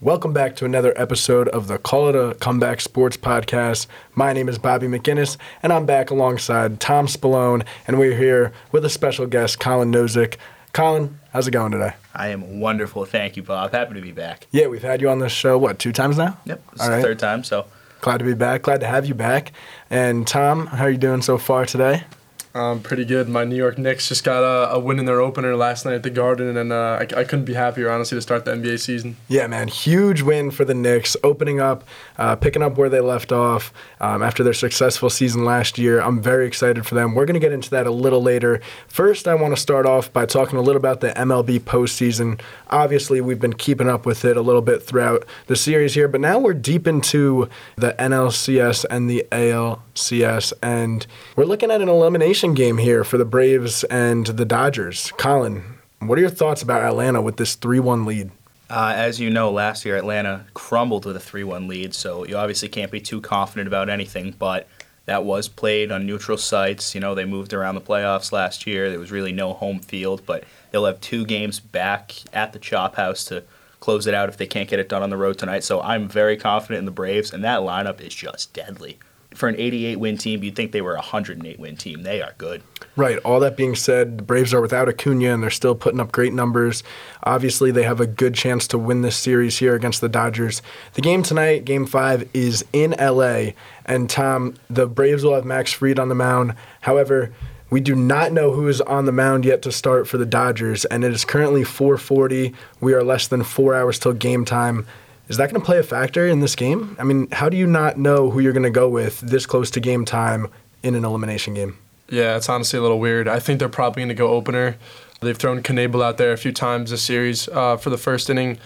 Welcome back to another episode of the Call It a Comeback Sports Podcast. My name is Bobby McGinnis, and I'm back alongside Tom Spallone, and we're here with a special guest, Colin Nosek. Colin, how's it going today? I am wonderful. Thank you, Bob. Happy to be back. Yeah, we've had you on this show, what, two times now? Yep. It's All the right. third time, so Glad to be back. Glad to have you back. And Tom, how are you doing so far today? Um, pretty good. My New York Knicks just got a, a win in their opener last night at the Garden, and uh, I, I couldn't be happier, honestly, to start the NBA season. Yeah, man, huge win for the Knicks, opening up, uh, picking up where they left off um, after their successful season last year. I'm very excited for them. We're going to get into that a little later. First, I want to start off by talking a little about the MLB postseason. Obviously, we've been keeping up with it a little bit throughout the series here, but now we're deep into the NLCS and the ALCS, and we're looking at an elimination game here for the Braves and the Dodgers. Colin, what are your thoughts about Atlanta with this 3 1 lead? uh, as you know, last year Atlanta crumbled with a 3-1 lead, so you obviously can't be too confident about anything. But that was played on neutral sites. You know, they moved around the playoffs last year. There was really no home field, but they'll have two games back at the Chop House to close it out if they can't get it done on the road tonight. So I'm very confident in the Braves, and that lineup is just deadly. For an 88 win team, you'd think they were a 108 win team. They are good. Right. All that being said, the Braves are without Acuna and they're still putting up great numbers. Obviously, they have a good chance to win this series here against the Dodgers. The game tonight, Game Five, is in LA, and Tom, the Braves will have Max Fried on the mound. However, we do not know who is on the mound yet to start for the Dodgers, and it is currently 4:40. We are less than four hours till game time. Is that going to play a factor in this game? I mean, how do you not know who you're going to go with this close to game time in an elimination game? Yeah, it's honestly a little weird. I think they're probably going to go opener. They've thrown Knebel out there a few times this series uh, for the first inning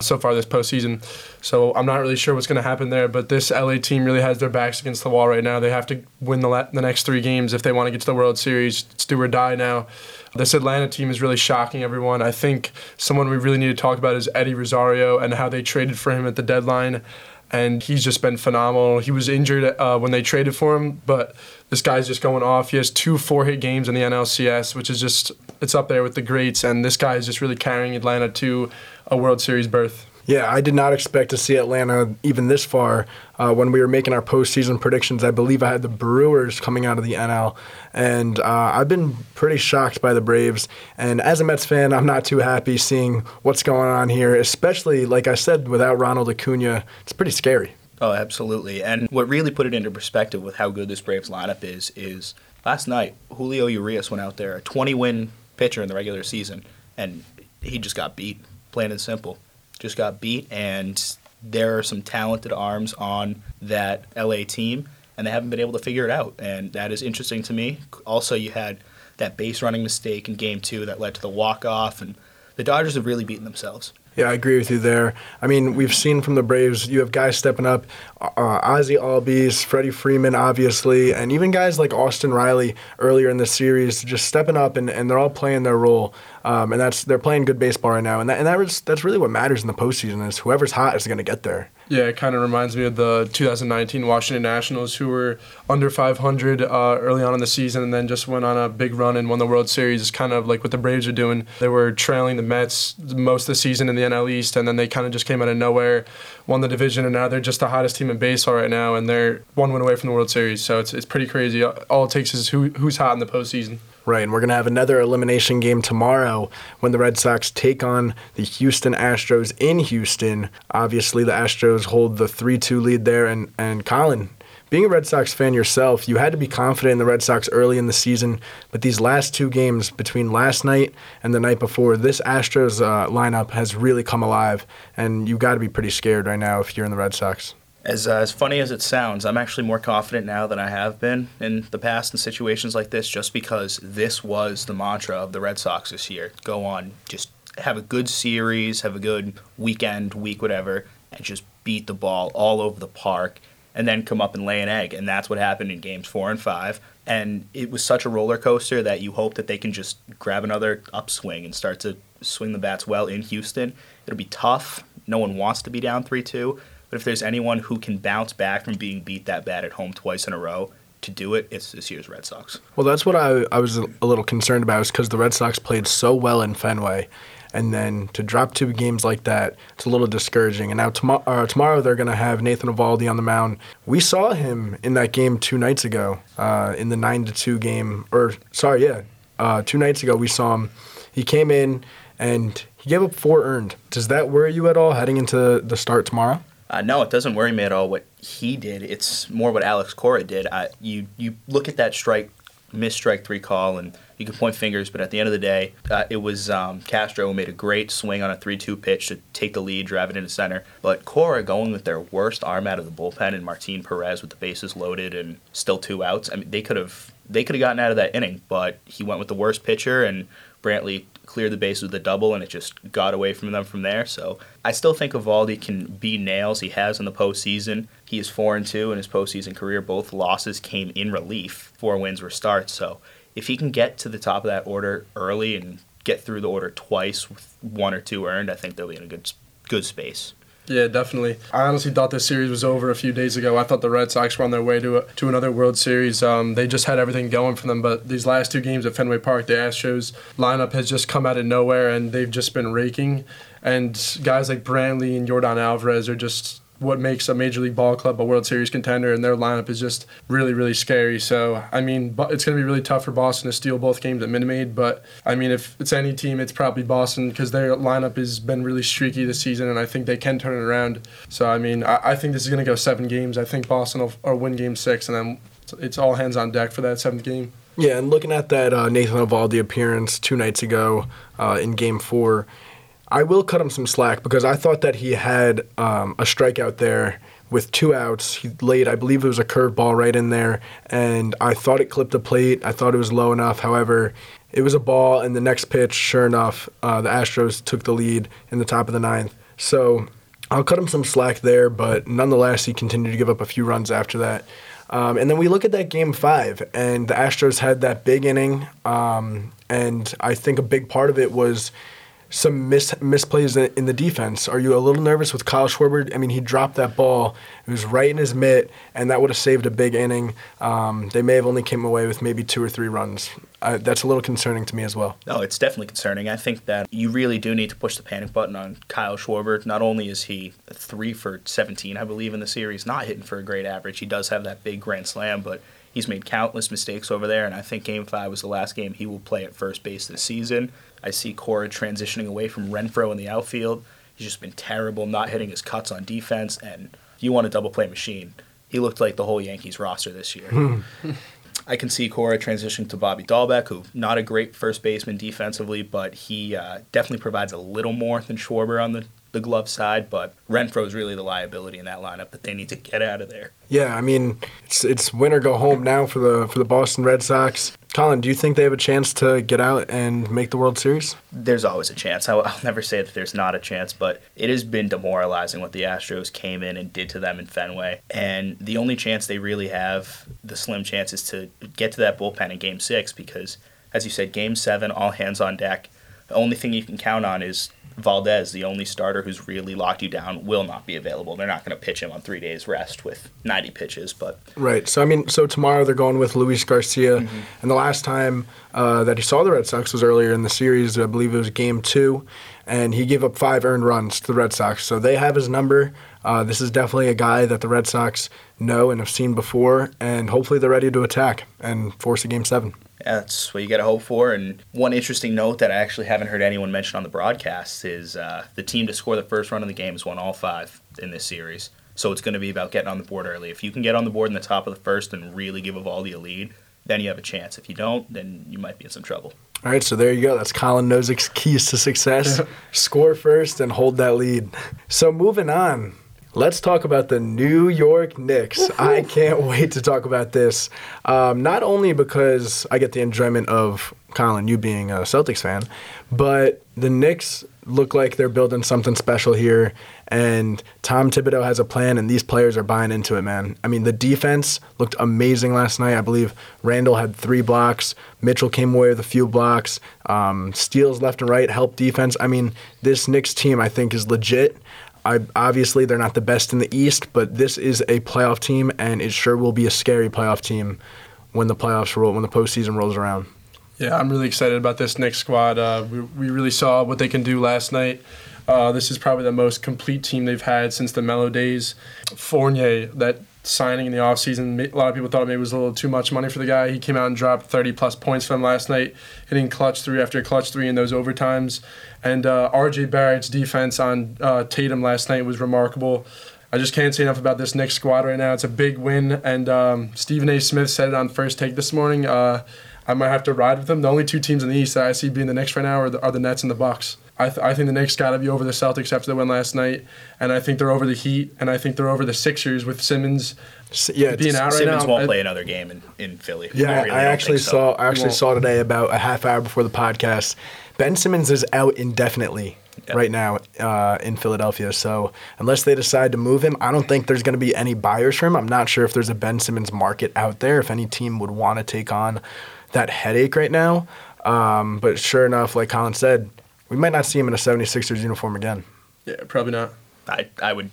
so far this postseason. So I'm not really sure what's going to happen there, but this LA team really has their backs against the wall right now. They have to win the, la- the next three games if they want to get to the World Series. It's do or die now. This Atlanta team is really shocking everyone. I think someone we really need to talk about is Eddie Rosario and how they traded for him at the deadline. And he's just been phenomenal. He was injured uh, when they traded for him, but this guy's just going off. He has two four-hit games in the NLCS, which is just it's up there with the greats. And this guy is just really carrying Atlanta to a World Series berth. Yeah, I did not expect to see Atlanta even this far. Uh, when we were making our postseason predictions, I believe I had the Brewers coming out of the NL, and uh, I've been pretty shocked by the Braves. And as a Mets fan, I'm not too happy seeing what's going on here, especially like I said, without Ronald Acuna, it's pretty scary. Oh, absolutely. And what really put it into perspective with how good this Braves lineup is is last night Julio Urias went out there, a 20 win pitcher in the regular season, and he just got beat, plain and simple. Just got beat, and there are some talented arms on that LA team, and they haven't been able to figure it out. And that is interesting to me. Also, you had that base running mistake in game two that led to the walk off, and the Dodgers have really beaten themselves. Yeah, I agree with you there. I mean, we've seen from the Braves, you have guys stepping up, uh, Ozzy Albies, Freddie Freeman, obviously, and even guys like Austin Riley earlier in the series, just stepping up, and, and they're all playing their role. Um, and that's they're playing good baseball right now, and that and that was, that's really what matters in the postseason is whoever's hot is going to get there. Yeah, it kind of reminds me of the 2019 Washington Nationals, who were under 500 uh, early on in the season and then just went on a big run and won the World Series. It's kind of like what the Braves are doing. They were trailing the Mets most of the season in the NL East, and then they kind of just came out of nowhere, won the division, and now they're just the hottest team in baseball right now, and they're one win away from the World Series. So it's, it's pretty crazy. All it takes is who, who's hot in the postseason. Right, and we're going to have another elimination game tomorrow when the Red Sox take on the Houston Astros in Houston. Obviously, the Astros hold the 3 2 lead there. And, and Colin, being a Red Sox fan yourself, you had to be confident in the Red Sox early in the season. But these last two games, between last night and the night before, this Astros uh, lineup has really come alive. And you've got to be pretty scared right now if you're in the Red Sox. As, uh, as funny as it sounds, I'm actually more confident now than I have been in the past in situations like this just because this was the mantra of the Red Sox this year. Go on, just have a good series, have a good weekend, week, whatever, and just beat the ball all over the park and then come up and lay an egg. And that's what happened in games four and five. And it was such a roller coaster that you hope that they can just grab another upswing and start to swing the bats well in Houston. It'll be tough. No one wants to be down 3 2. But if there's anyone who can bounce back from being beat that bad at home twice in a row to do it, it's this year's Red Sox. Well, that's what I, I was a little concerned about, is because the Red Sox played so well in Fenway. and then to drop two games like that, it's a little discouraging. And now tomorrow, uh, tomorrow they're going to have Nathan Eovaldi on the mound. We saw him in that game two nights ago, uh, in the nine to two game, or sorry, yeah, uh, two nights ago we saw him. He came in and he gave up four earned. Does that worry you at all heading into the start tomorrow? Uh, no, it doesn't worry me at all what he did. It's more what Alex Cora did. I, you you look at that strike, missed strike three call, and you can point fingers, but at the end of the day, uh, it was um, Castro who made a great swing on a 3 2 pitch to take the lead, drive it into center. But Cora going with their worst arm out of the bullpen and Martin Perez with the bases loaded and still two outs. I mean, they could have they could have gotten out of that inning, but he went with the worst pitcher and Brantley cleared the bases with a double, and it just got away from them from there. So I still think Eovaldi can be nails. He has in the postseason. He is four and two in his postseason career. Both losses came in relief. Four wins were starts. So if he can get to the top of that order early and get through the order twice with one or two earned, I think they'll be in a good good space. Yeah, definitely. I honestly thought this series was over a few days ago. I thought the Red Sox were on their way to a, to another World Series. Um, they just had everything going for them, but these last two games at Fenway Park, the Astros lineup has just come out of nowhere, and they've just been raking. And guys like Brantley and Yordan Alvarez are just what makes a major league ball club a World Series contender, and their lineup is just really, really scary. So, I mean, it's going to be really tough for Boston to steal both games at Minute Maid. But I mean, if it's any team, it's probably Boston because their lineup has been really streaky this season, and I think they can turn it around. So, I mean, I, I think this is going to go seven games. I think Boston will, will win Game Six, and then it's all hands on deck for that seventh game. Yeah, and looking at that uh, Nathan Eovaldi appearance two nights ago uh, in Game Four I will cut him some slack because I thought that he had um, a strikeout there with two outs. He laid, I believe it was a curveball right in there, and I thought it clipped the plate. I thought it was low enough. However, it was a ball, and the next pitch, sure enough, uh, the Astros took the lead in the top of the ninth. So I'll cut him some slack there, but nonetheless, he continued to give up a few runs after that. Um, and then we look at that game five, and the Astros had that big inning, um, and I think a big part of it was some mis- misplays in the defense. Are you a little nervous with Kyle Schwarber? I mean, he dropped that ball. It was right in his mitt, and that would have saved a big inning. Um, they may have only came away with maybe two or three runs. Uh, that's a little concerning to me as well. No, it's definitely concerning. I think that you really do need to push the panic button on Kyle Schwarber. Not only is he three for 17, I believe, in the series, not hitting for a great average. He does have that big grand slam, but he's made countless mistakes over there, and I think Game Five was the last game he will play at first base this season. I see Cora transitioning away from Renfroe in the outfield. He's just been terrible, not hitting his cuts on defense, and you want a double play machine. He looked like the whole Yankees roster this year. Hmm. I can see Cora transitioning to Bobby Dalbec, who not a great first baseman defensively, but he uh, definitely provides a little more than Schwarber on the the glove side, but Renfroe is really the liability in that lineup that they need to get out of there. Yeah, I mean, it's it's win or go home now for the for the Boston Red Sox. Colin, do you think they have a chance to get out and make the World Series? There's always a chance. I'll, I'll never say that there's not a chance, but it has been demoralizing what the Astros came in and did to them in Fenway. And the only chance they really have, the slim chance, is to get to that bullpen in Game Six because, as you said, Game Seven, all hands on deck. The only thing you can count on is Valdez, the only starter who's really locked you down, will not be available. They're not going to pitch him on three days rest with 90 pitches. But right. So I mean, so tomorrow they're going with Luis Garcia, mm-hmm. and the last time uh, that he saw the Red Sox was earlier in the series. I believe it was Game Two, and he gave up five earned runs to the Red Sox. So they have his number. Uh, this is definitely a guy that the Red Sox know and have seen before, and hopefully they're ready to attack and force a Game Seven that's what you got to hope for. And one interesting note that I actually haven't heard anyone mention on the broadcast is uh, the team to score the first run of the game has won all five in this series. So it's going to be about getting on the board early. If you can get on the board in the top of the first and really give Eovaldi a lead, then you have a chance. If you don't, then you might be in some trouble. All right, so there you go. That's Colin Nosek's keys to success. Score first and hold that lead. So moving on, Let's talk about the New York Knicks. I can't wait to talk about this. Um, not only because I get the enjoyment of Colin, you being a Celtics fan, but the Knicks look like they're building something special here. And Tom Thibodeau has a plan, and these players are buying into it, man. I mean, the defense looked amazing last night. I believe Randle had three blocks. Mitchell came away with a few blocks. Um, steals left and right, help defense. I mean, this Knicks team, I think, is legit. I, obviously, they're not the best in the East, but this is a playoff team, and it sure will be a scary playoff team when the playoffs roll, when the postseason rolls around. Yeah, I'm really excited about this Knicks squad. Uh, we, we really saw what they can do last night. Uh, this is probably the most complete team they've had since the Melo days. Fournier, that signing in the offseason, a lot of people thought maybe it was a little too much money for the guy. He came out and dropped 30 plus points for them last night, hitting clutch three after clutch three in those overtimes. And uh, RJ Barrett's defense on uh, Tatum last night was remarkable. I just can't say enough about this Knicks squad right now. It's a big win, and um, Stephen A. Smith said it on first take this morning. Uh, I might have to ride with them. The only two teams in the East that I see being the Knicks right now are the, are the Nets and the Bucks. I, th- I think the Knicks got to be over the Celtics after the win last night, and I think they're over the Heat, and I think they're over the Sixers with Simmons yeah, being out right Simmons now. won't I- play another game in, in Philly. Yeah, really I actually so. saw. I actually saw today about a half hour before the podcast. Ben Simmons is out indefinitely Yep. right now uh, in Philadelphia. So unless they decide to move him, I don't think there's going to be any buyers for him. I'm not sure if there's a Ben Simmons market out there. If any team would want to take on that headache right now. Um, but sure enough, like Colin said, we might not see him in a 76ers uniform again. Yeah, probably not. I, I would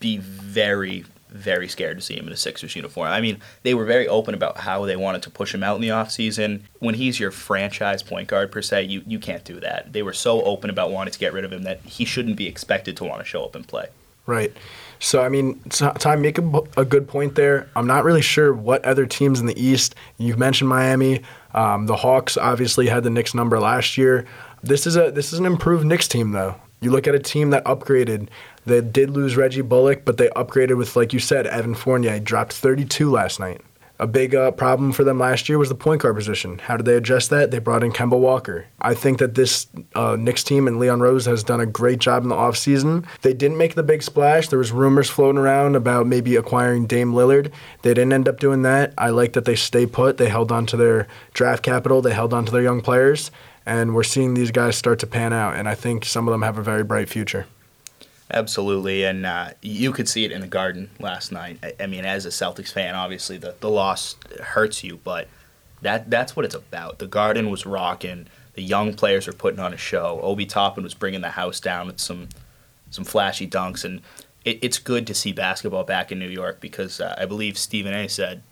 be very, very scared to see him in a Sixers uniform. I mean, they were very open about how they wanted to push him out in the offseason. When he's your franchise point guard, per se, you, you can't do that. They were so open about wanting to get rid of him that he shouldn't be expected to want to show up and play. Right. So I mean, T- Ty, make a, a good point there. I'm not really sure what other teams in the East. You've mentioned Miami. Um, the Hawks obviously had the Knicks number last year. This is a this is an improved Knicks team though. You look at a team that upgraded. They did lose Reggie Bullock, but they upgraded with, like you said, Evan Fournier. Dropped 32 last night. A big uh, problem for them last year was the point guard position. How did they address that? They brought in Kemba Walker. I think that this uh, Knicks team and Leon Rose has done a great job in the offseason. They didn't make the big splash. There was rumors floating around about maybe acquiring Dame Lillard. They didn't end up doing that. I like that they stay put. They held on to their draft capital. They held on to their young players. And we're seeing these guys start to pan out. And I think some of them have a very bright future. Absolutely, and uh, you could see it in the Garden last night. I, I mean, as a Celtics fan, obviously the, the loss hurts you, but that that's what it's about. The Garden was rocking. The young players were putting on a show. Obi Toppin was bringing the house down with some some flashy dunks, and it, it's good to see basketball back in New York because uh, I believe Stephen A. said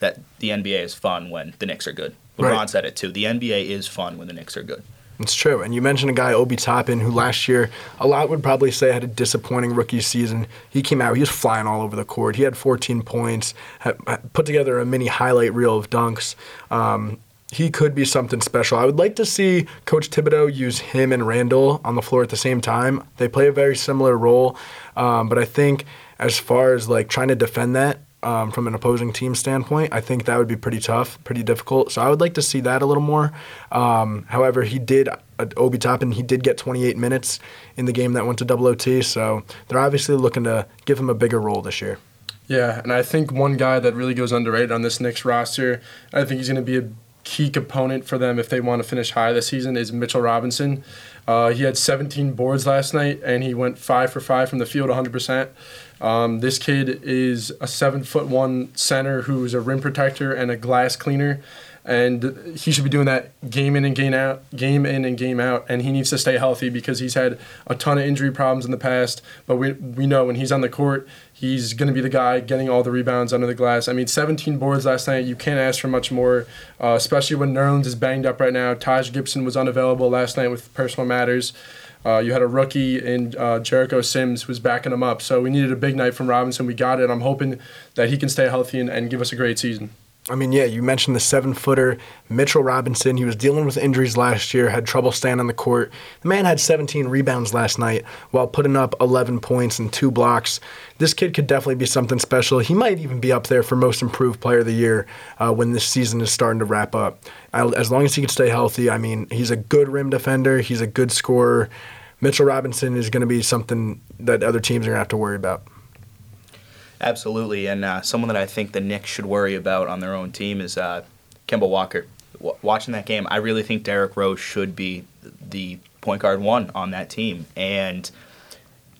that the NBA is fun when the Knicks are good. LeBron Right. said it too. The NBA is fun when the Knicks are good. It's true. And you mentioned a guy, Obi Toppin, who last year, a lot would probably say had a disappointing rookie season. He came out, he was flying all over the court. He had 14 points, had, had put together a mini highlight reel of dunks. Um, he could be something special. I would like to see Coach Thibodeau use him and Randle on the floor at the same time. They play a very similar role, um, but I think as far as like trying to defend that, um, from an opposing team standpoint, I think that would be pretty tough, pretty difficult. So I would like to see that a little more. Um, however, he did, uh, Obi Toppin, he did get 28 minutes in the game that went to double OT. So they're obviously looking to give him a bigger role this year. Yeah, and I think one guy that really goes underrated on this Knicks roster, I think he's going to be a key component for them if they want to finish high this season, is Mitchell Robinson. Uh, he had 17 boards last night, and he went five for five from the field, 100%. Um, this kid is a seven foot one center who's a rim protector and a glass cleaner, and he should be doing that game in and game out, game in and game out. And he needs to stay healthy because he's had a ton of injury problems in the past. But we we know when he's on the court, he's going to be the guy getting all the rebounds under the glass. I mean, 17 boards last night. You can't ask for much more, uh, especially when Nerlens is banged up right now. Taj Gibson was unavailable last night with personal matters. Uh, you had a rookie in uh, Jericho Sims was backing him up. So we needed a big night from Robinson. We got it. I'm hoping that he can stay healthy and, and give us a great season. I mean, yeah, you mentioned the seven footer, Mitchell Robinson. He was dealing with injuries last year, had trouble staying on the court. The man had 17 rebounds last night while putting up 11 points and two blocks. This kid could definitely be something special. He might even be up there for most improved player of the year uh, when this season is starting to wrap up. As long as he can stay healthy, I mean, he's a good rim defender, he's a good scorer. Mitchell Robinson is going to be something that other teams are going to have to worry about. Absolutely, and uh, someone that I think the Knicks should worry about on their own team is uh, Kemba Walker. W- watching that game, I really think Derrick Rose should be the point guard one on that team, and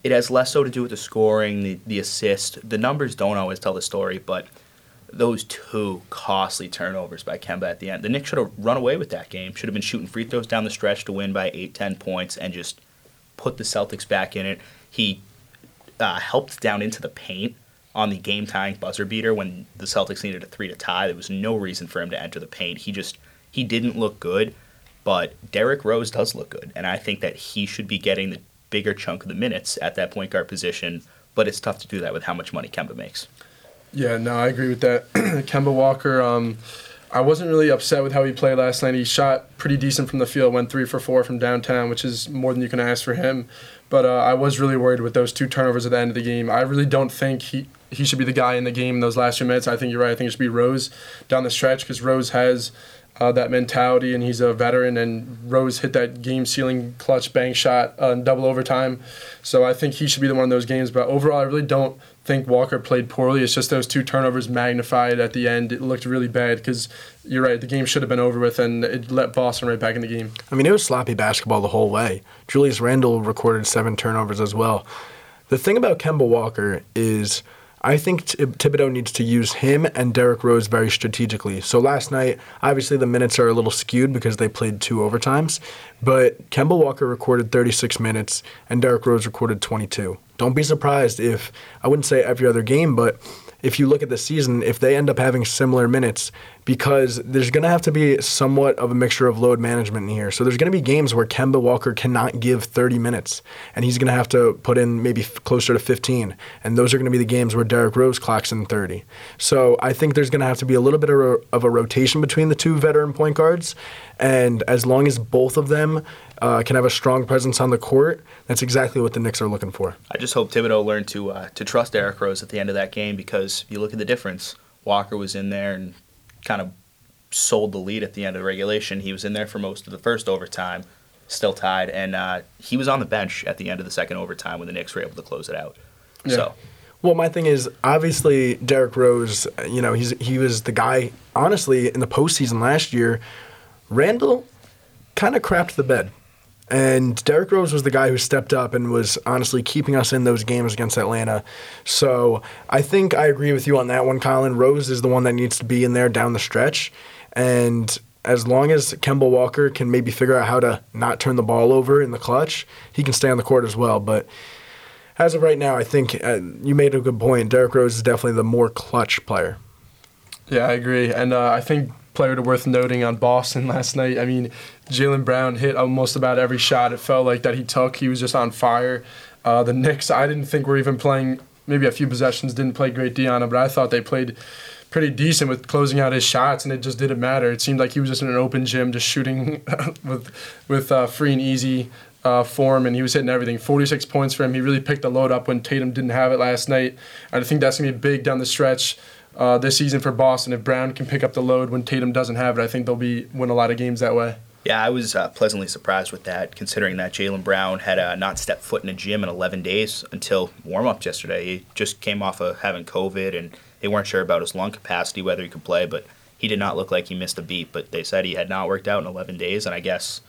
it has less so to do with the scoring, the, the assist. The numbers don't always tell the story, but those two costly turnovers by Kemba at the end. The Knicks should have run away with that game. Should have been shooting free throws down the stretch to win by eight, ten points, and just put the Celtics back in it. He uh, helped down into the paint on the game tying buzzer beater when the Celtics needed a three to tie. There was no reason for him to enter the paint. He just he didn't look good, but Derrick Rose does look good, and I think that he should be getting the bigger chunk of the minutes at that point guard position. But it's tough to do that with how much money Kemba makes. Yeah, no, I agree with that. Kemba Walker, um, I wasn't really upset with how he played last night. He shot pretty decent from the field, went three for four from downtown, which is more than you can ask for him. But uh, I was really worried with those two turnovers at the end of the game. I really don't think he he should be the guy in the game in those last few minutes. I think you're right. I think it should be Rose down the stretch because Rose has uh, that mentality and he's a veteran. And Rose hit that game sealing clutch bank shot uh, in double overtime. So I think he should be the one in those games. But overall, I really don't think Walker played poorly. It's just those two turnovers magnified at the end. It looked really bad because you're right. The game should have been over with, and it let Boston right back in the game. I mean, it was sloppy basketball the whole way. Julius Randle recorded seven turnovers as well. The thing about Kemba Walker is I think Thibodeau needs to use him and Derrick Rose very strategically. So last night, obviously the minutes are a little skewed because they played two overtimes, but Kemba Walker recorded 36 minutes and Derrick Rose recorded 22. Don't be surprised if I wouldn't say every other game, but if you look at the season, if they end up having similar minutes, because there's going to have to be somewhat of a mixture of load management in here. So there's going to be games where Kemba Walker cannot give 30 minutes, and he's going to have to put in maybe closer to 15. And those are going to be the games where Derrick Rose clocks in 30. So I think there's going to have to be a little bit of of a rotation between the two veteran point guards. And as long as both of them uh, can have a strong presence on the court, that's exactly what the Knicks are looking for. I just hope Thibodeau learned to uh, to trust Derrick Rose at the end of that game because you look at the difference. Walker was in there and kind of sold the lead at the end of the regulation. He was in there for most of the first overtime, still tied, and uh, he was on the bench at the end of the second overtime when the Knicks were able to close it out. Yeah. So. Well, my thing is obviously Derrick Rose. You know, he's he was the guy. Honestly, in the postseason last year, Randle kind of crapped the bed. And Derrick Rose was the guy who stepped up and was honestly keeping us in those games against Atlanta. So I think I agree with you on that one, Colin. Rose is the one that needs to be in there down the stretch. And as long as Kemba Walker can maybe figure out how to not turn the ball over in the clutch, he can stay on the court as well. But as of right now, I think uh, you made a good point. Derrick Rose is definitely the more clutch player. Yeah, I agree. And uh, I think player to worth noting on Boston last night. I mean, Jaylen Brown hit almost about every shot. It felt like that he took. He was just on fire. Uh, the Knicks, I didn't think were even playing. Maybe a few possessions didn't play great D on him, but I thought they played pretty decent with closing out his shots, and it just didn't matter. It seemed like he was just in an open gym, just shooting with with uh, free and easy uh, form, and he was hitting everything. 46 points for him. He really picked the load up when Tatum didn't have it last night. And I think that's gonna be big down the stretch uh, this season for Boston. If Brown can pick up the load when Tatum doesn't have it, I think they'll be win a lot of games that way. Yeah, I was uh, pleasantly surprised with that, considering that Jaylen Brown had uh, not stepped foot in a gym in 11 days until warm up yesterday. He just came off of having COVID, and they weren't sure about his lung capacity, whether he could play, but he did not look like he missed a beat. But they said he had not worked out in 11 days, and I guess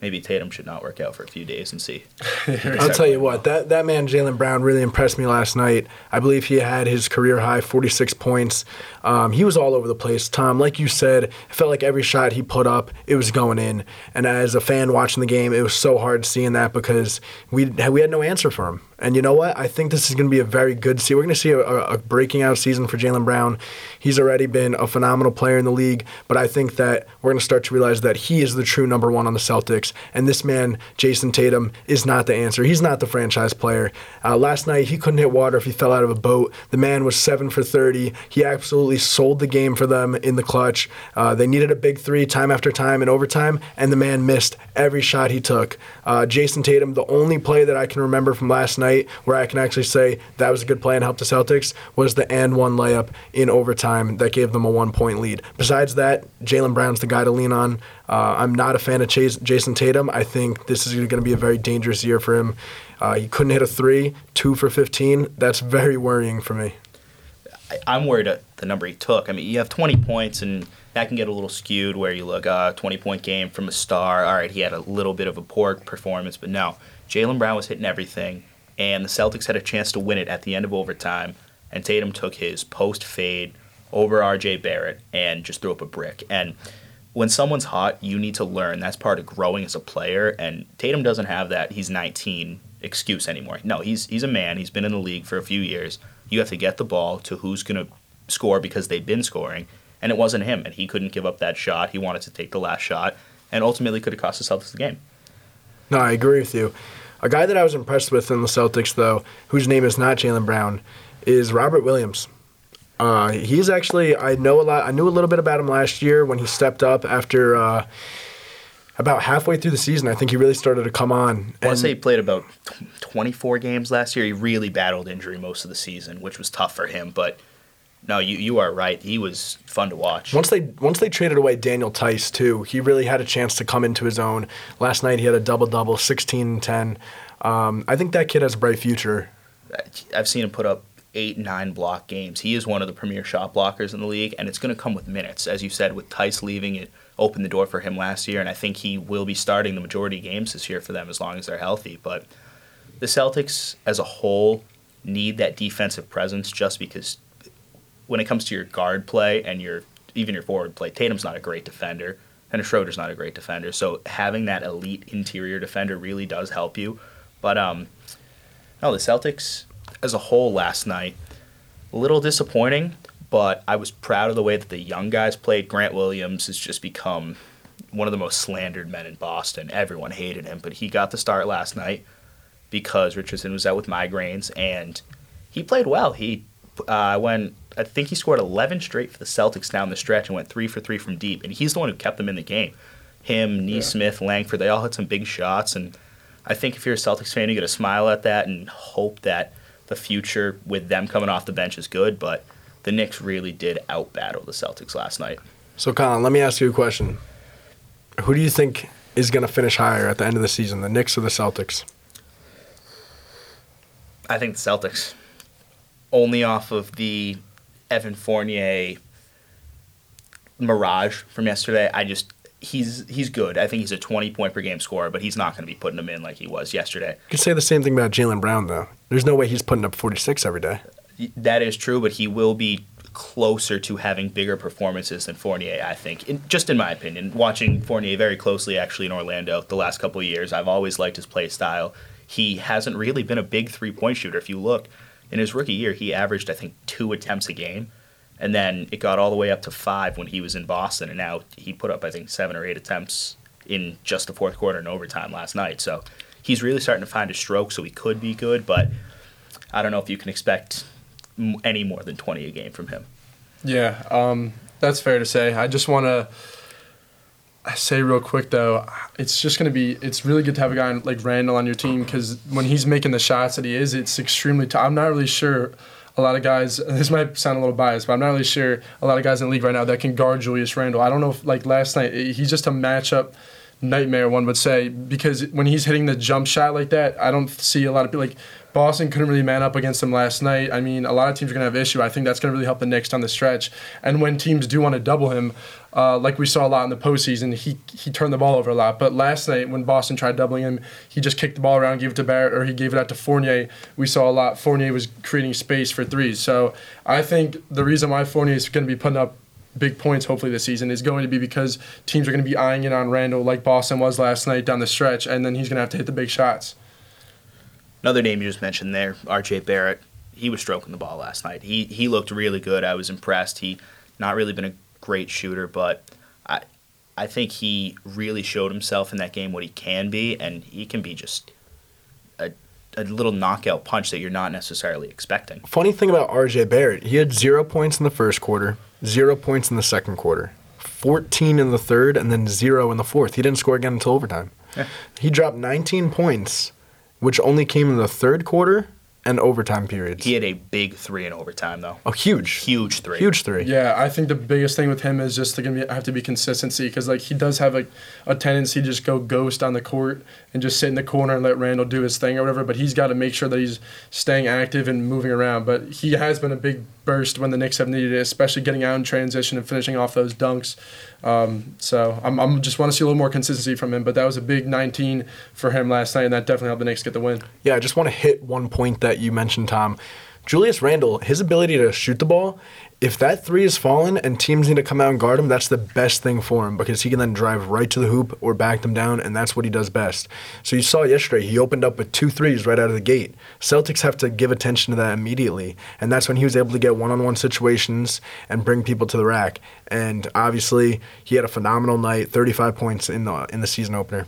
maybe Tatum should not work out for a few days and see. I'll tell you what, that, that man, Jaylen Brown, really impressed me last night. I believe he had his career high 46 points. Um, he was all over the place. Tom, like you said, it felt like every shot he put up, it was going in. And as a fan watching the game, it was so hard seeing that because we, we had no answer for him. And you know what? I think this is going to be a very good season. We're going to see a, a breaking out season for Jaylen Brown. He's already been a phenomenal player in the league, but I think that we're going to start to realize that he is the true number one on the Celtics. And this man, Jayson Tatum, is not the answer. He's not the franchise player. Uh, last night, he couldn't hit water if he fell out of a boat. The man was seven for 30. He absolutely sold the game for them in the clutch. Uh, they needed a big three time after time in overtime, and the man missed every shot he took. Uh, Jayson Tatum, the only play that I can remember from last night where I can actually say that was a good play and helped the Celtics was the and one layup in overtime that gave them a one point lead. Besides that, Jaylen Brown's the guy to lean on. Uh, I'm not a fan of Chase, Jayson Tatum. I think this is going to be a very dangerous year for him. Uh, he couldn't hit a three, two for 15. That's very worrying for me. I'm worried at the number he took. I mean, you have 20 points, and that can get a little skewed where you look, uh, 20 point game from a star. All right, he had a little bit of a poor performance, but no. Jaylen Brown was hitting everything and the Celtics had a chance to win it at the end of overtime. And Tatum took his post fade over RJ Barrett and just threw up a brick. And when someone's hot, you need to learn. That's part of growing as a player. And Tatum doesn't have that. He's 19 excuse anymore. No, he's he's a man. He's been in the league for a few years. You have to get the ball to who's going to score because they've been scoring. and it wasn't him, and he couldn't give up that shot. He wanted to take the last shot, and ultimately could have cost the Celtics the game. No, I agree with you. A guy that I was impressed with in the Celtics, though, whose name is not Jaylen Brown, is Robert Williams. Uh, he's actually I know a lot. I knew a little bit about him last year when he stepped up after uh, about halfway through the season. I think he really started to come on. I want to say he played about 24 games last year. He really battled injury most of the season, which was tough for him. But no, you you are right. He was fun to watch. Once they once they traded away Daniel Theis too, he really had a chance to come into his own. Last night he had a double double, 16 and 10. Um, I think that kid has a bright future. I've seen him put up eight, nine block games. He is one of the premier shot blockers in the league, and it's going to come with minutes. As you said, with Theis leaving, it opened the door for him last year, and I think he will be starting the majority of games this year for them as long as they're healthy. But the Celtics as a whole need that defensive presence just because when it comes to your guard play and your even your forward play, Tatum's not a great defender, and Schroeder's not a great defender. So having that elite interior defender really does help you. But um, no, the Celtics as a whole last night, a little disappointing, but I was proud of the way that the young guys played. Grant Williams has just become one of the most slandered men in Boston. Everyone hated him, but he got the start last night because Richardson was out with migraines, and he played well. He uh, went, I think he scored 11 straight for the Celtics down the stretch and went three for three from deep, and he's the one who kept them in the game. Him, Nesmith, yeah. Langford, they all had some big shots, and I think if you're a Celtics fan, you get a smile at that and hope that the future with them coming off the bench is good, but the Knicks really did outbattle the Celtics last night. So, Colin, let me ask you a question. Who do you think is going to finish higher at the end of the season, the Knicks or the Celtics? I think the Celtics. Only off of the Evan Fournier mirage from yesterday. I just he's he's good. I think he's a 20 point per game scorer, but he's not going to be putting them in like he was yesterday. You could say the same thing about Jaylen Brown though. There's no way he's putting up 46 every day. That is true, but he will be closer to having bigger performances than Fournier, I think. In, just in my opinion, watching Fournier very closely actually in Orlando the last couple of years, I've always liked his play style. He hasn't really been a big three point shooter. If you look, in his rookie year, he averaged I think two attempts a game and then it got all the way up to five when he was in Boston, and now he put up I think seven or eight attempts in just the fourth quarter and overtime last night. So he's really starting to find a stroke, so he could be good, but I don't know if you can expect any more than 20 a game from him. Yeah, um, that's fair to say. I just want to say real quick though, it's just going to be it's really good to have a guy like Randle on your team because when he's making the shots that he is, it's extremely. I'm not really sure a lot of guys. This might sound a little biased, but I'm not really sure a lot of guys in the league right now that can guard Julius Randle. I don't know if like last night eh, he's just a matchup nightmare. One would say because when he's hitting the jump shot like that, I don't see a lot of people like Boston couldn't really man up against them last night. I mean, a lot of teams are going to have issue. I think that's going to really help the Knicks down the stretch. And when teams do want to double him, uh, like we saw a lot in the postseason, he he turned the ball over a lot. But last night, when Boston tried doubling him, he just kicked the ball around, gave it to Barrett, or he gave it out to Fournier. We saw a lot. Fournier was creating space for threes. So I think the reason why Fournier is going to be putting up big points hopefully this season is going to be because teams are going to be eyeing it on Randle like Boston was last night down the stretch, and then he's going to have to hit the big shots. Another name you just mentioned there, R.J. Barrett. He was stroking the ball last night. He he looked really good. I was impressed. He not really been a great shooter, but I I think he really showed himself in that game what he can be, and he can be just a a little knockout punch that you're not necessarily expecting. Funny thing about RJ Barrett, he had zero points in the first quarter, zero points in the second quarter, 14 in the third, and then zero in the fourth. He didn't score again until overtime. Yeah. He dropped 19 points which only came in the third quarter and overtime periods. He had a big three in overtime, though. Oh, huge, huge three, huge three. Yeah, I think the biggest thing with him is just going to have to be consistency because like he does have like a tendency to just go ghost on the court and just sit in the corner and let Randle do his thing or whatever. But he's got to make sure that he's staying active and moving around. But he has been a big burst when the Knicks have needed it, especially getting out in transition and finishing off those dunks. Um, so I'm, I'm just want to see a little more consistency from him. But that was a big 19 for him last night, and that definitely helped the Knicks get the win. Yeah, I just want to hit one point that you mentioned, Tom. Julius Randle, his ability to shoot the ball, if that three is fallen and teams need to come out and guard him, that's the best thing for him because he can then drive right to the hoop or back them down, and that's what he does best. So you saw yesterday, he opened up with two threes right out of the gate. Celtics have to give attention to that immediately, and that's when he was able to get one on one situations and bring people to the rack. And obviously, he had a phenomenal night 35 points in the, in the season opener.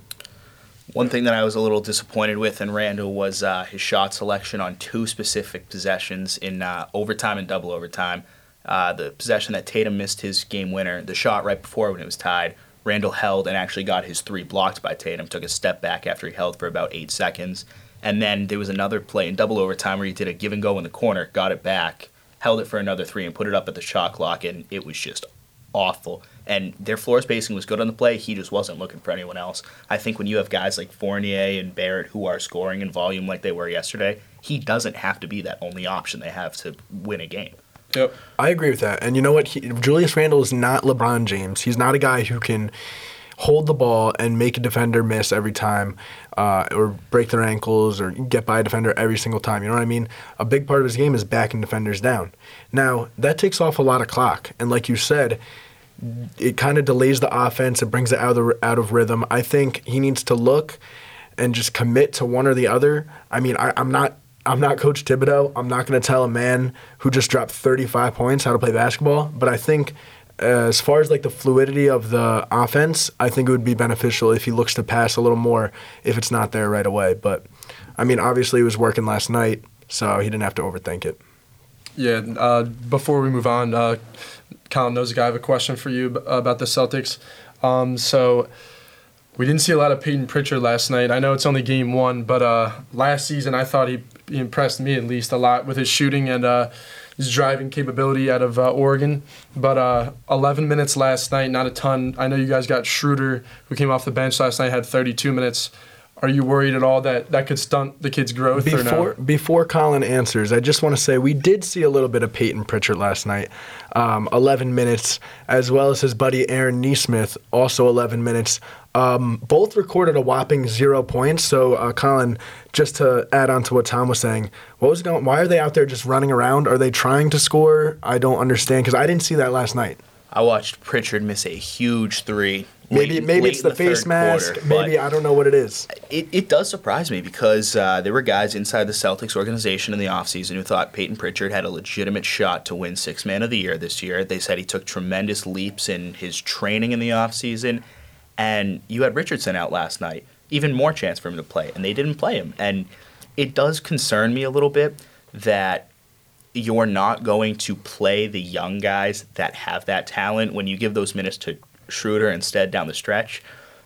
One thing that I was a little disappointed with in Randle was uh, his shot selection on two specific possessions in uh, overtime and double overtime. Uh, the possession that Tatum missed his game winner, the shot right before when it was tied, Randle held and actually got his three blocked by Tatum. Took a step back after he held for about eight seconds. And then there was another play in double overtime where he did a give and go in the corner, got it back, held it for another three, and put it up at the shot clock, and it was just awful. And their floor spacing was good on the play. He just wasn't looking for anyone else. I think when you have guys like Fournier and Barrett who are scoring in volume like they were yesterday, he doesn't have to be that only option they have to win a game. Yep. I agree with that. And you know what? He, Julius Randle is not LeBron James. He's not a guy who can hold the ball and make a defender miss every time uh, or break their ankles or get by a defender every single time. You know what I mean? A big part of his game is backing defenders down. Now, that takes off a lot of clock. And like you said, it kind of delays the offense. It brings it out of out of rhythm. I think he needs to look and just commit to one or the other. I mean, I, I'm not I'm not Coach Thibodeau. I'm not going to tell a man who just dropped 35 points how to play basketball. But I think, as far as like the fluidity of the offense, I think it would be beneficial if he looks to pass a little more if it's not there right away. But I mean, obviously, he was working last night, so he didn't have to overthink it. Yeah. Uh, before we move on, uh, Colin knows I have a question for you about the Celtics. Um, so we didn't see a lot of Peyton Pritchard last night. I know it's only game one, but uh, last season I thought he, he, impressed me at least a lot with his shooting and uh, his driving capability out of uh, Oregon. But uh, 11 minutes last night, not a ton. I know you guys got Schroeder, who came off the bench last night, had 32 minutes. Are you worried at all that that could stunt the kid's growth? Before no? before Colin answers, I just want to say we did see a little bit of Peyton Pritchard last night, um, 11 minutes, as well as his buddy Aaron Nesmith, also 11 minutes. Um, both recorded a whopping zero points. So, uh, Colin, just to add on to what Tom was saying, what was going? Why are they out there just running around? Are they trying to score? I don't understand because I didn't see that last night. I watched Pritchard miss a huge three. Maybe late, maybe late it's the, the face mask. Quarter, maybe I don't know what it is. It, it does surprise me because uh, there were guys inside the Celtics organization in the offseason who thought Peyton Pritchard had a legitimate shot to win Six Man of the Year this year. They said he took tremendous leaps in his training in the offseason. And you had Richardson out last night, even more chance for him to play, and they didn't play him. And it does concern me a little bit that you're not going to play the young guys that have that talent when you give those minutes to Schroeder instead down the stretch.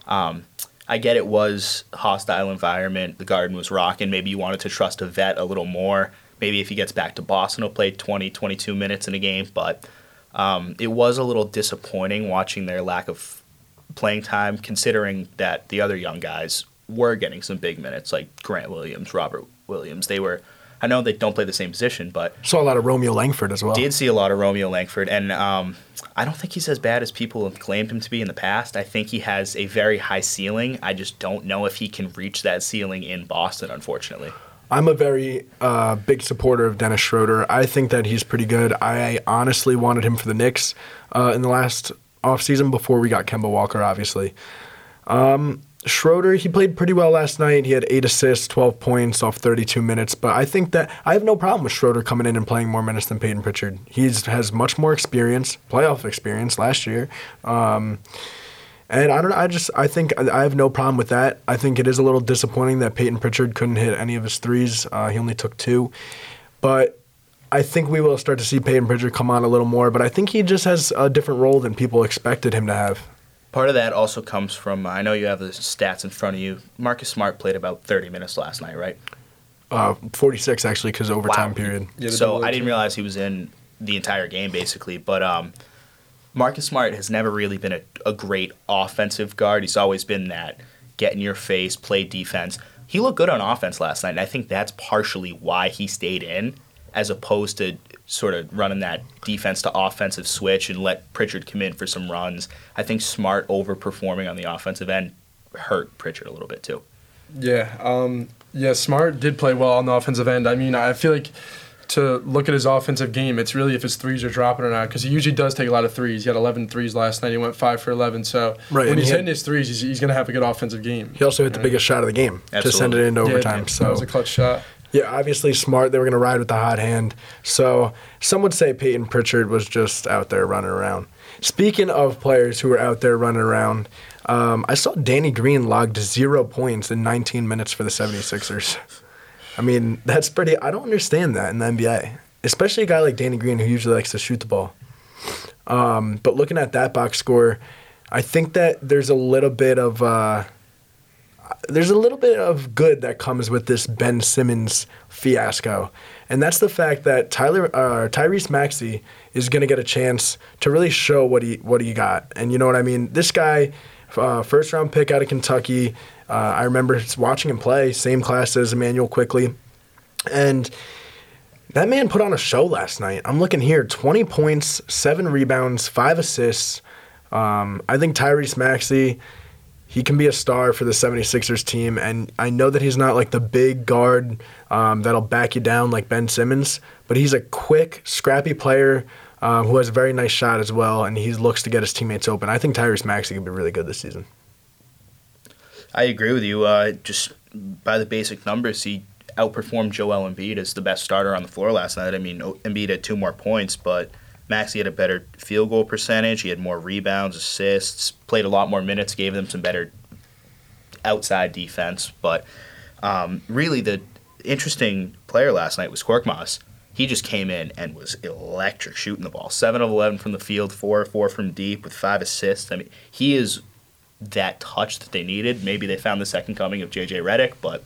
Um, I get it was hostile environment. The Garden was rocking. Maybe you wanted to trust a vet a little more. Maybe if he gets back to Boston, he'll play 20, 22 minutes in a game. But um, it was a little disappointing watching their lack of playing time, considering that the other young guys were getting some big minutes, like Grant Williams, Robert Williams. They were. I know they don't play the same position, but saw a lot of Romeo Langford as well. Did see a lot of Romeo Langford, and um, I don't think he's as bad as people have claimed him to be in the past. I think he has a very high ceiling. I just don't know if he can reach that ceiling in Boston, unfortunately. I'm a very uh, big supporter of Dennis Schroeder. I think that he's pretty good. I honestly wanted him for the Knicks uh, in the last offseason before we got Kemba Walker, obviously. Um, Schroeder, he played pretty well last night. He had eight assists, 12 points off 32 minutes. But I think that I have no problem with Schroeder coming in and playing more minutes than Peyton Pritchard. He has much more experience, playoff experience last year. Um, and I don't. I just I think I have no problem with that. I think it is a little disappointing that Peyton Pritchard couldn't hit any of his threes. Uh, he only took two, but I think we will start to see Peyton Pritchard come on a little more. But I think he just has a different role than people expected him to have. Part of that also comes from I know you have the stats in front of you. Marcus Smart played about 30 minutes last night, right? Uh, 46 actually, because overtime Wow. period. Yeah, so I didn't realize he was in the entire game basically. But um, Marcus Smart has never really been a, a great offensive guard. He's always been that get in your face, play defense. He looked good on offense last night, and I think that's partially why he stayed in, as opposed to sort of running that defense to offensive switch and let Pritchard come in for some runs. I think Smart overperforming on the offensive end hurt Pritchard a little bit too. Yeah, um, yeah. Smart did play well on the offensive end. I mean, I feel like to look at his offensive game, it's really if his threes are dropping or not, because he usually does take a lot of threes. He had 11 threes last night. He went five for 11. So Right, when he's he had- hitting his threes, he's, he's going to have a good offensive game. He also hit the biggest shot of the game to send it Absolutely. into Yeah, overtime. that so was a clutch shot. Yeah, obviously smart. They were going to ride with the hot hand. So some would say Peyton Pritchard was just out there running around. Speaking of players who were out there running around, um, I saw Danny Green logged zero points in 19 minutes for the 76ers. I mean, that's pretty. I don't understand that in the NBA, especially a guy like Danny Green who usually likes to shoot the ball. Um, but looking at that box score, I think that there's a little bit of. Uh, there's a little bit of good that comes with this Ben Simmons fiasco, and that's the fact that Tyler uh, Tyrese Maxey is going to get a chance to really show what he what he got, and you know what I mean. This guy, uh, first round pick out of Kentucky. Uh, I remember watching him play, same class as Immanuel Quickley, and that man put on a show last night. I'm looking here: 20 points, seven rebounds, five assists. Um, I think Tyrese Maxey he can be a star for the 76ers team. And I know that he's not like the big guard um, that'll back you down like Ben Simmons, but he's a quick, scrappy player um, who has a very nice shot as well. And he looks to get his teammates open. I think Tyrese Maxey could be really good this season. I agree with you. Uh, just by the basic numbers, he outperformed Joel Embiid as the best starter on the floor last night. I mean, Embiid had two more points, but Maxey had a better field goal percentage. He had more rebounds, assists, played a lot more minutes, gave them some better outside defense. But um, really, the interesting player last night was Korkmaz. He just came in and was electric shooting the ball. Seven of eleven from the field, four of four from deep with five assists. I mean, he is that touch that they needed. Maybe they found the second coming of JJ Redick, but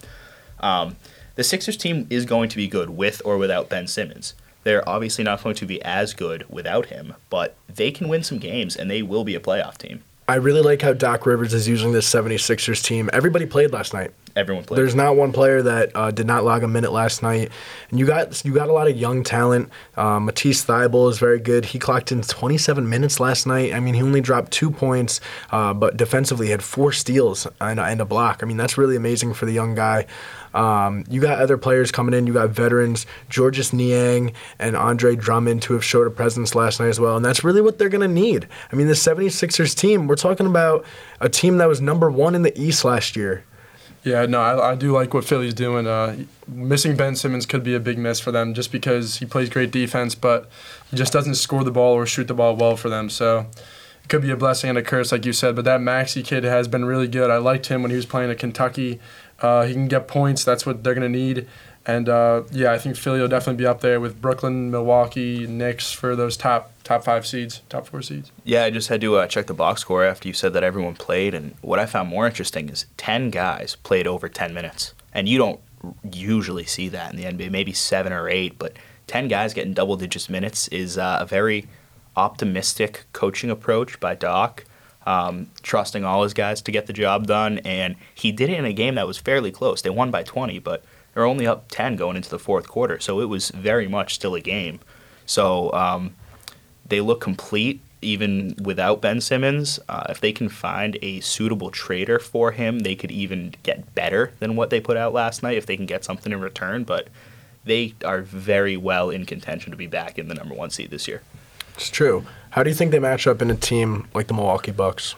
um, the Sixers team is going to be good with or without Ben Simmons. They're obviously not going to be as good without him, but they can win some games and they will be a playoff team. I really like how Doc Rivers is using this 76ers team. Everybody played last night. Everyone played. There's not one player that uh, did not log a minute last night, and you got you got a lot of young talent. Um, Matisse Thybulle is very good. He clocked in 27 minutes last night. I mean, he only dropped two points, uh, but defensively he had four steals and, and a block. I mean, that's really amazing for the young guy. Um, you got other players coming in. You got veterans, Georges Niang and Andre Drummond, who have showed a presence last night as well. And that's really what they're going to need. I mean, the 76ers team, we're talking about a team that was number one in the East last year. Yeah, no, I, I do like what Philly's doing. Uh, missing Ben Simmons could be a big miss for them just because he plays great defense, but he just doesn't score the ball or shoot the ball well for them. So it could be a blessing and a curse, like you said. But that Maxey kid has been really good. I liked him when he was playing at Kentucky. Uh, he can get points. That's what they're going to need. And uh, yeah, I think Philly will definitely be up there with Brooklyn, Milwaukee, Knicks for those top top five seeds, top four seeds. Yeah, I just had to uh, check the box score after you said that everyone played, and what I found more interesting is ten guys played over ten minutes, and you don't usually see that in the NBA. Maybe seven or eight, but ten guys getting double digits minutes is uh, a very optimistic coaching approach by Doc. Um, trusting all his guys to get the job done, and he did it in a game that was fairly close. They won by 20, but they're only up 10 going into the fourth quarter, so it was very much still a game. So um, they look complete even without Ben Simmons. Uh, if they can find a suitable trader for him, they could even get better than what they put out last night if they can get something in return. But they are very well in contention to be back in the number one seed this year. It's true. How do you think they match up in a team like the Milwaukee Bucks?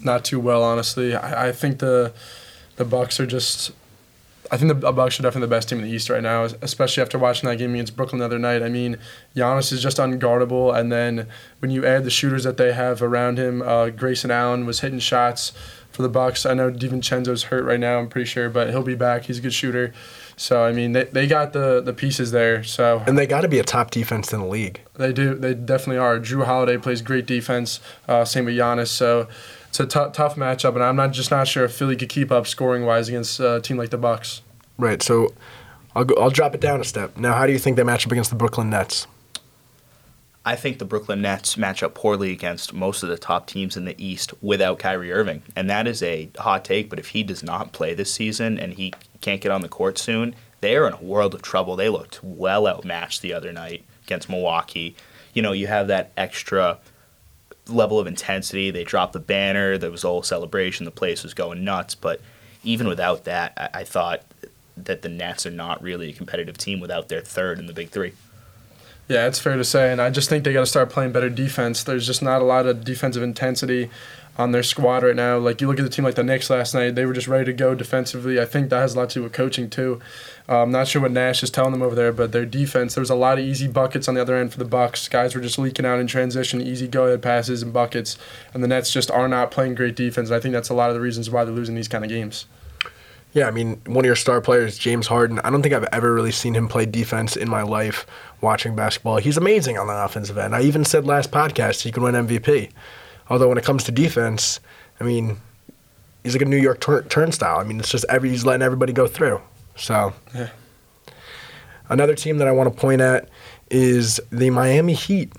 not too well, honestly. I, I think the the Bucks are just. I think the Bucks are definitely the best team in the East right now, especially after watching that game against Brooklyn the other night. I mean, Giannis is just unguardable, and then when you add the shooters that they have around him, uh, Grayson Allen was hitting shots for the Bucks. I know DiVincenzo's hurt right now, I'm pretty sure, but he'll be back. He's a good shooter. So I mean, they, they got the, the pieces there. So And they got to be a top defense in the league. they do. They definitely are. Jrue Holiday plays great defense. Uh, same with Giannis. So it's a t- tough matchup, and I'm not just not sure if Philly could keep up scoring wise against uh, a team like the Bucks. Right. So I'll go, I'll drop it down a step. Now, how do you think they match up against the Brooklyn Nets? I think the Brooklyn Nets match up poorly against most of the top teams in the East without Kyrie Irving. And that is a hot take, but if he does not play this season and he can't get on the court soon, they are in a world of trouble. They looked well outmatched the other night against Milwaukee. You know, you have that extra level of intensity. They dropped the banner. There was a whole celebration. The place was going nuts. But even without that, I, I thought that the Nets are not really a competitive team without their third in the big three. Yeah, it's fair to say, and I just think they got to start playing better defense. There's just not a lot of defensive intensity on their squad right now. Like you look at the team like the Knicks last night, they were just ready to go defensively. I think that has a lot to do with coaching too. Uh, I'm not sure what Nash is telling them over there, but their defense, there was a lot of easy buckets on the other end for the Bucks. Guys were just leaking out in transition, easy go ahead passes and buckets, and the Nets just are not playing great defense. And I think that's a lot of the reasons why they're losing these kind of games. Yeah, I mean, one of your star players, James Harden, I don't think I've ever really seen him play defense in my life watching basketball. He's amazing on the offensive end. I even said last podcast he could win MVP. Although when it comes to defense, I mean, he's like a New York tur- turnstile. I mean, it's just every he's letting everybody go through. So, Yeah. another team that I want to point at is the Miami Heat.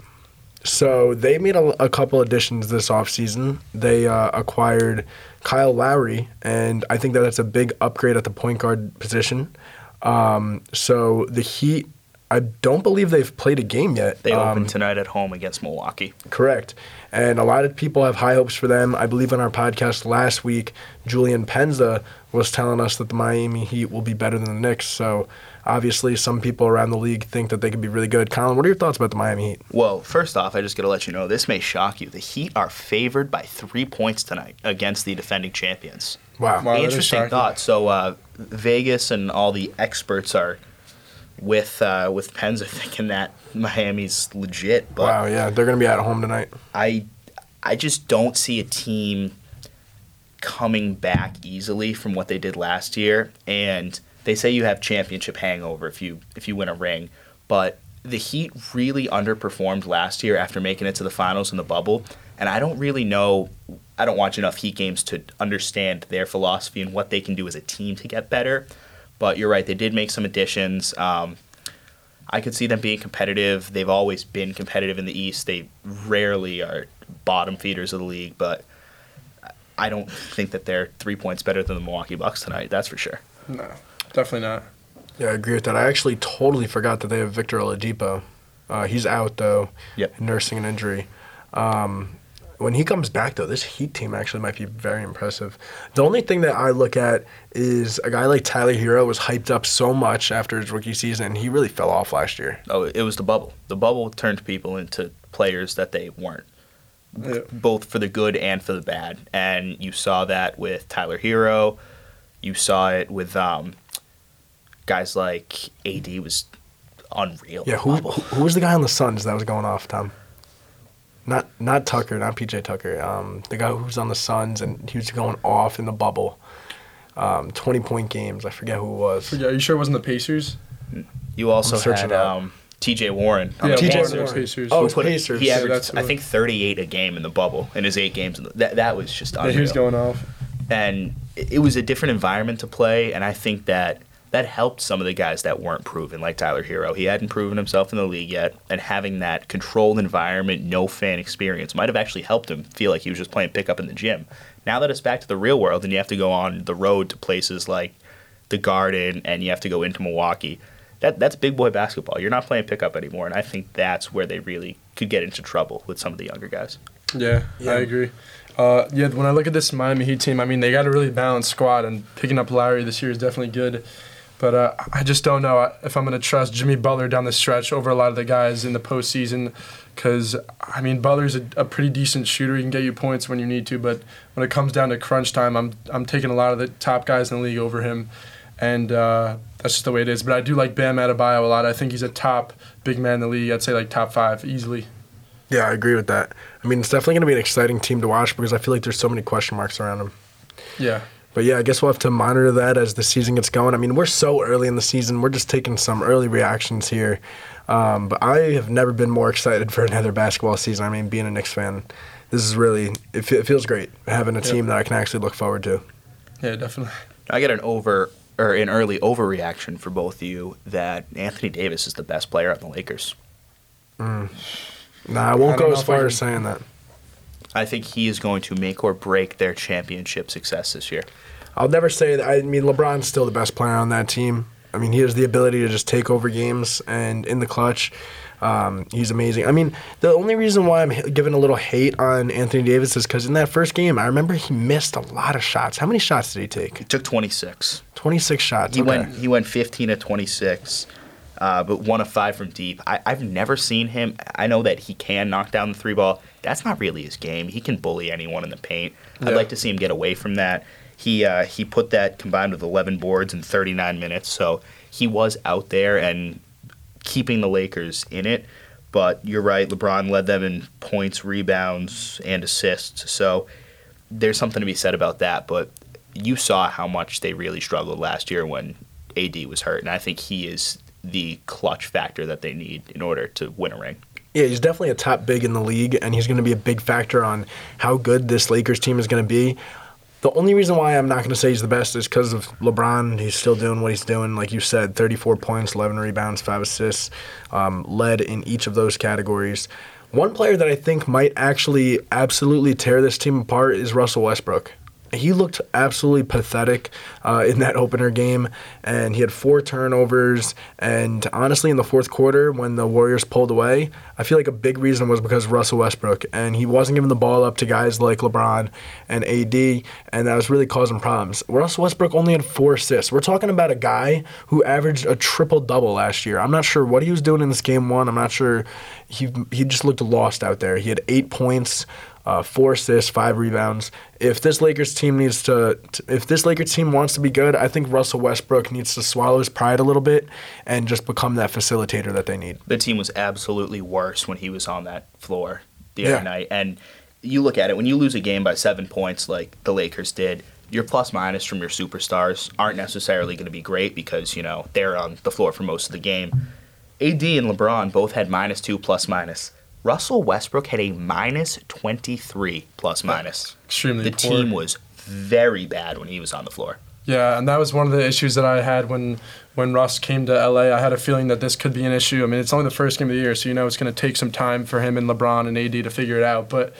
So they made a, a couple additions this offseason. They uh, acquired Kyle Lowry, and I think that that's a big upgrade at the point guard position. Um, so the Heat, I don't believe they've played a game yet. They Um, open tonight at home against Milwaukee. Correct. And a lot of people have high hopes for them. I believe on our podcast last week, Julian Penza was telling us that the Miami Heat will be better than the Knicks. So obviously, some people around the league think that they could be really good. Colin, what are your thoughts about the Miami Heat? Well, first off, I just got to let you know this may shock you. The Heat are favored by three points tonight against the defending champions. Wow. Wow. Interesting shocking. thought. So uh, Vegas and all the experts are with uh, with Penza thinking that Miami's legit, but Wow, yeah, they're going to be at home tonight. I I just don't see a team coming back easily from what they did last year. And they say you have championship hangover if you if you win a ring, but the Heat really underperformed last year after making it to the finals in the bubble. And I don't really know. I don't watch enough Heat games to understand their philosophy and what they can do as a team to get better. But you're right; they did make some additions. Um, I could see them being competitive. They've always been competitive in the East. They rarely are bottom feeders of the league, but I don't think that they're three points better than the Milwaukee Bucks tonight. That's for sure. No, definitely not. Yeah, I agree with that. I actually totally forgot that they have Victor Oladipo. Uh, he's out, though, Yep. nursing an injury. Um, when he comes back, though, this Heat team actually might be very impressive. The only thing that I look at is a guy like Tyler Herro was hyped up so much after his rookie season, and he really fell off last year. Oh, it was the bubble. The bubble turned people into players that they weren't, Yeah. both for the good and for the bad. And you saw that with Tyler Herro. You saw it with um, guys like AD was unreal. Yeah, who, who who was the guy on the Suns that was going off, Tom? Not not Tucker, not PJ Tucker. Um, the guy who was on the Suns and he was going off in the bubble. Um, Twenty point games. I forget who it was. Yeah, are you sure it wasn't the Pacers? You also I'm had um, T.J. Warren. Yeah, TJ Warren, Pacers. Warren. Pacers. Oh, put- Pacers. He averaged, that's I think, 38 a game in the bubble in his eight games. In the, that that was just Yeah, unreal. he was going off. and it it was a different environment to play, and I think that that helped some of the guys that weren't proven, like Tyler Herro. He hadn't proven himself in the league yet, and having that controlled environment, no fan experience, might have actually helped him feel like he was just playing pickup in the gym. Now that it's back to the real world, and you have to go on the road to places like the Garden, and you have to go into Milwaukee. That, that's big boy basketball. You're not playing pickup anymore, and I think that's where they really could get into trouble with some of the younger guys. Yeah, Yeah. I agree. Uh, yeah, when I look at this Miami Heat team, I mean, they got a really balanced squad, and picking up Lowry this year is definitely good. But uh, I just don't know if I'm going to trust Jimmy Butler down the stretch over a lot of the guys in the postseason. Because, I mean, Butler's a, a pretty decent shooter. He can get you points when you need to. But when it comes down to crunch time, I'm, I'm taking a lot of the top guys in the league over him. And uh, that's just the way it is. But I do like Bam Adebayo a lot. I think he's a top big man in the league. I'd say like top five easily. Yeah, I agree with that. I mean, it's definitely going to be an exciting team to watch because I feel like there's so many question marks around him. Yeah. But yeah, I guess we'll have to monitor that as the season gets going. I mean, we're so early in the season. We're just taking some early reactions here. Um, but I have never been more excited for another basketball season. I mean, being a Knicks fan, this is really, it, fe- it feels great having a Yeah. team that I can actually look forward to. Yeah, definitely. I get an over or an early overreaction for both of you that Anthony Davis is the best player on the Lakers. Nah, I won't I go as far as saying that. I think he is going to make or break their championship success this year. I'll never say that. I mean, LeBron's still the best player on that team, I mean, he has the ability to just take over games and in the clutch. Um, he's amazing. I mean, the only reason why I'm giving a little hate on Anthony Davis is because in that first game, I remember he missed a lot of shots. How many shots did he take? He took 26. 26 shots. He okay. went he went 15 to 26, uh, but one of five from deep. I, I've never seen him. I know that he can knock down the three ball. That's not really his game. He can bully anyone in the paint. I'd like to see him get away from that. He uh, he put that combined with 11 boards in 39 minutes, so he was out there and keeping the Lakers in it. But you're right, LeBron led them in points, rebounds, and assists. So there's something to be said about that. But you saw how much they really struggled last year when AD was hurt, and I think he is the clutch factor that they need in order to win a ring. Yeah, he's definitely a top big in the league, and he's going to be a big factor on how good this Lakers team is going to be. The only reason why I'm not going to say he's the best is because of LeBron. He's still doing what he's doing. Like you said, 34 points, 11 rebounds, 5 assists, um, led in each of those categories. One player that I think might actually absolutely tear this team apart is Russell Westbrook. He looked absolutely pathetic uh, in that opener game, and he had four turnovers. And honestly, in the fourth quarter, when the Warriors pulled away, I feel like a big reason was because Russell Westbrook, and he wasn't giving the ball up to guys like LeBron and AD, and that was really causing problems. Russell Westbrook only had four assists. We're talking about a guy who averaged a triple double last year. I'm not sure what he was doing in this game one. I'm not sure. He he just looked lost out there. He had eight points uh, four assists, five rebounds. If this Lakers team needs to, t- if this Lakers team wants to be good, I think Russell Westbrook needs to swallow his pride a little bit and just become that facilitator that they need. The team was absolutely worse when he was on that floor the Yeah. other night. And you look at it, when you lose a game by seven points like the Lakers did, your plus minus from your superstars aren't necessarily going to be great because, you know, they're on the floor for most of the game. AD and LeBron both had minus two plus minus. Russell Westbrook had a minus 23 plus minus. Extremely The poor. team was very bad when he was on the floor. Yeah, and that was one of the issues that I had when when Russ came to LA. I had a feeling that this could be an issue. I mean, it's only the first game of the year, so you know it's going to take some time for him and LeBron and AD to figure it out. But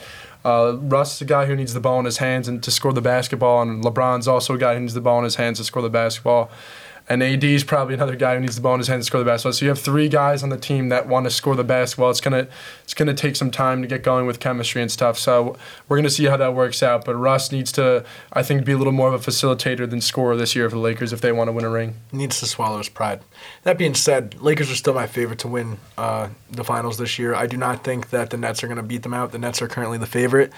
uh, Russ is a guy who needs the ball in his hands and to score the basketball, and LeBron's also a guy who needs the ball in his hands to score the basketball. And AD is probably another guy who needs the ball in his hand to score the basketball. So you have three guys on the team that want to score the basketball. It's gonna it's gonna take some time to get going with chemistry and stuff. So we're gonna see how that works out. But Russ needs to, I think, be a little more of a facilitator than scorer this year for the Lakers if they want to win a ring. Needs to swallow his pride. That being said, Lakers are still my favorite to win uh, the finals this year. I do not think that the Nets are to beat them out. The Nets are currently the favorite.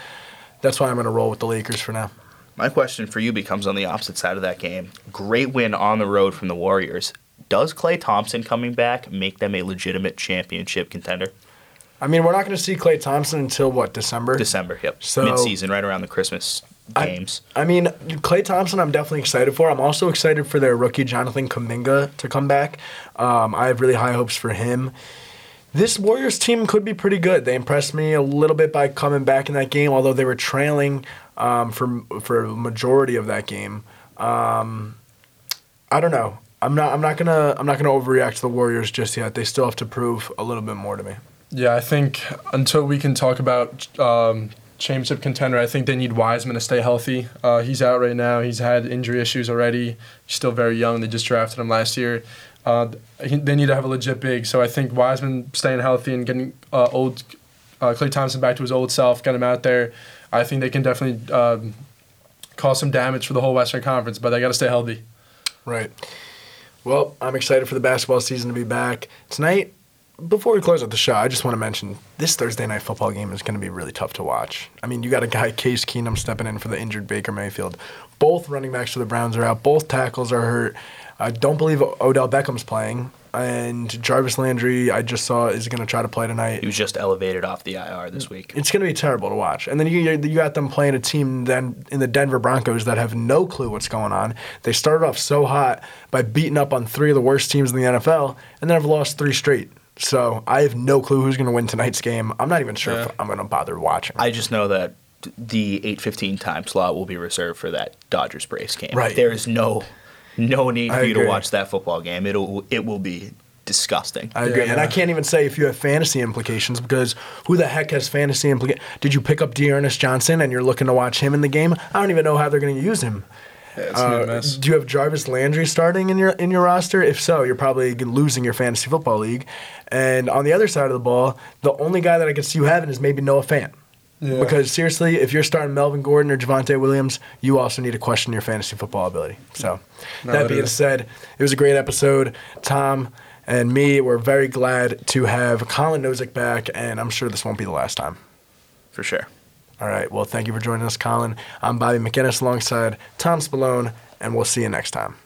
That's why I'm going to roll with the Lakers for now. My question for you becomes on the opposite side of that game. Great win on the road from the Warriors. Does Klay Thompson coming back make them a legitimate championship contender? I mean, we're not going to see Klay Thompson until what December. December, yep. So- Mid-season, right around the Christmas games. I mean, Klay Thompson, I'm definitely excited for. I'm also excited for their rookie Jonathan Kuminga to come back. Um, I have really high hopes for him. This Warriors team could be pretty good. They impressed me a little bit by coming back in that game, although they were trailing um, for for a majority of that game. Um, I don't know. I'm not. I'm not gonna. I'm not gonna overreact to the Warriors just yet. They still have to prove a little bit more to me. Yeah, I think until we can talk about um, championship contender, I think they need Wiseman to stay healthy. Uh, he's out right now. He's had injury issues already. He's still very young. They just drafted him last year. Uh, he, they need to have a legit big. So I think Wiseman staying healthy and getting uh, old uh, Klay Thompson back to his old self, get him out there. I think they can definitely um, cause some damage for the whole Western Conference, but they got to stay healthy. Right. Well, I'm excited for the basketball season to be back tonight. Before we close out the show, I just want to mention this Thursday night football game is going to be really tough to watch. I mean, you got a guy Case Keenum stepping in for the injured Baker Mayfield. Both running backs for the Browns are out. Both tackles are hurt. I don't believe Odell Beckham's playing, and Jarvis Landry I just saw is going to try to play tonight. He was just elevated off the IR this week. It's going to be terrible to watch. And then you you got them playing a team then in the Denver Broncos that have no clue what's going on. They started off so hot by beating up on three of the worst teams in the NFL, and then have lost three straight. So I have no clue who's going to win tonight's game. I'm not even sure Yeah. if I'm going to bother watching. I just know that the 8:15 time slot will be reserved for that Dodgers Braves game. Right. There is no no need I for you to watch that football game. It'll it will be disgusting. I agree, Yeah, and I can't even say if you have fantasy implications because who the heck has fantasy implications? Did you pick up D'Ernest Johnson and you're looking to watch him in the game? I don't even know how they're going to use him. Yeah, it's a Uh, mess. do you have Jarvis Landry starting in your in your roster? If so, you're probably losing your fantasy football league. And on the other side of the ball, the only guy that I could see you having is maybe Noah Fant. Yeah. Because seriously, if you're starting Melvin Gordon or Javonte Williams, you also need to question your fantasy football ability. So, No, that being is. said, it was a great episode. Tom and me were very glad to have Colin Nosek back, and I'm sure this won't be the last time. For sure. All right. Well, thank you for joining us, Colin. I'm Bobby McGinnis alongside Tom Spallone, and we'll see you next time.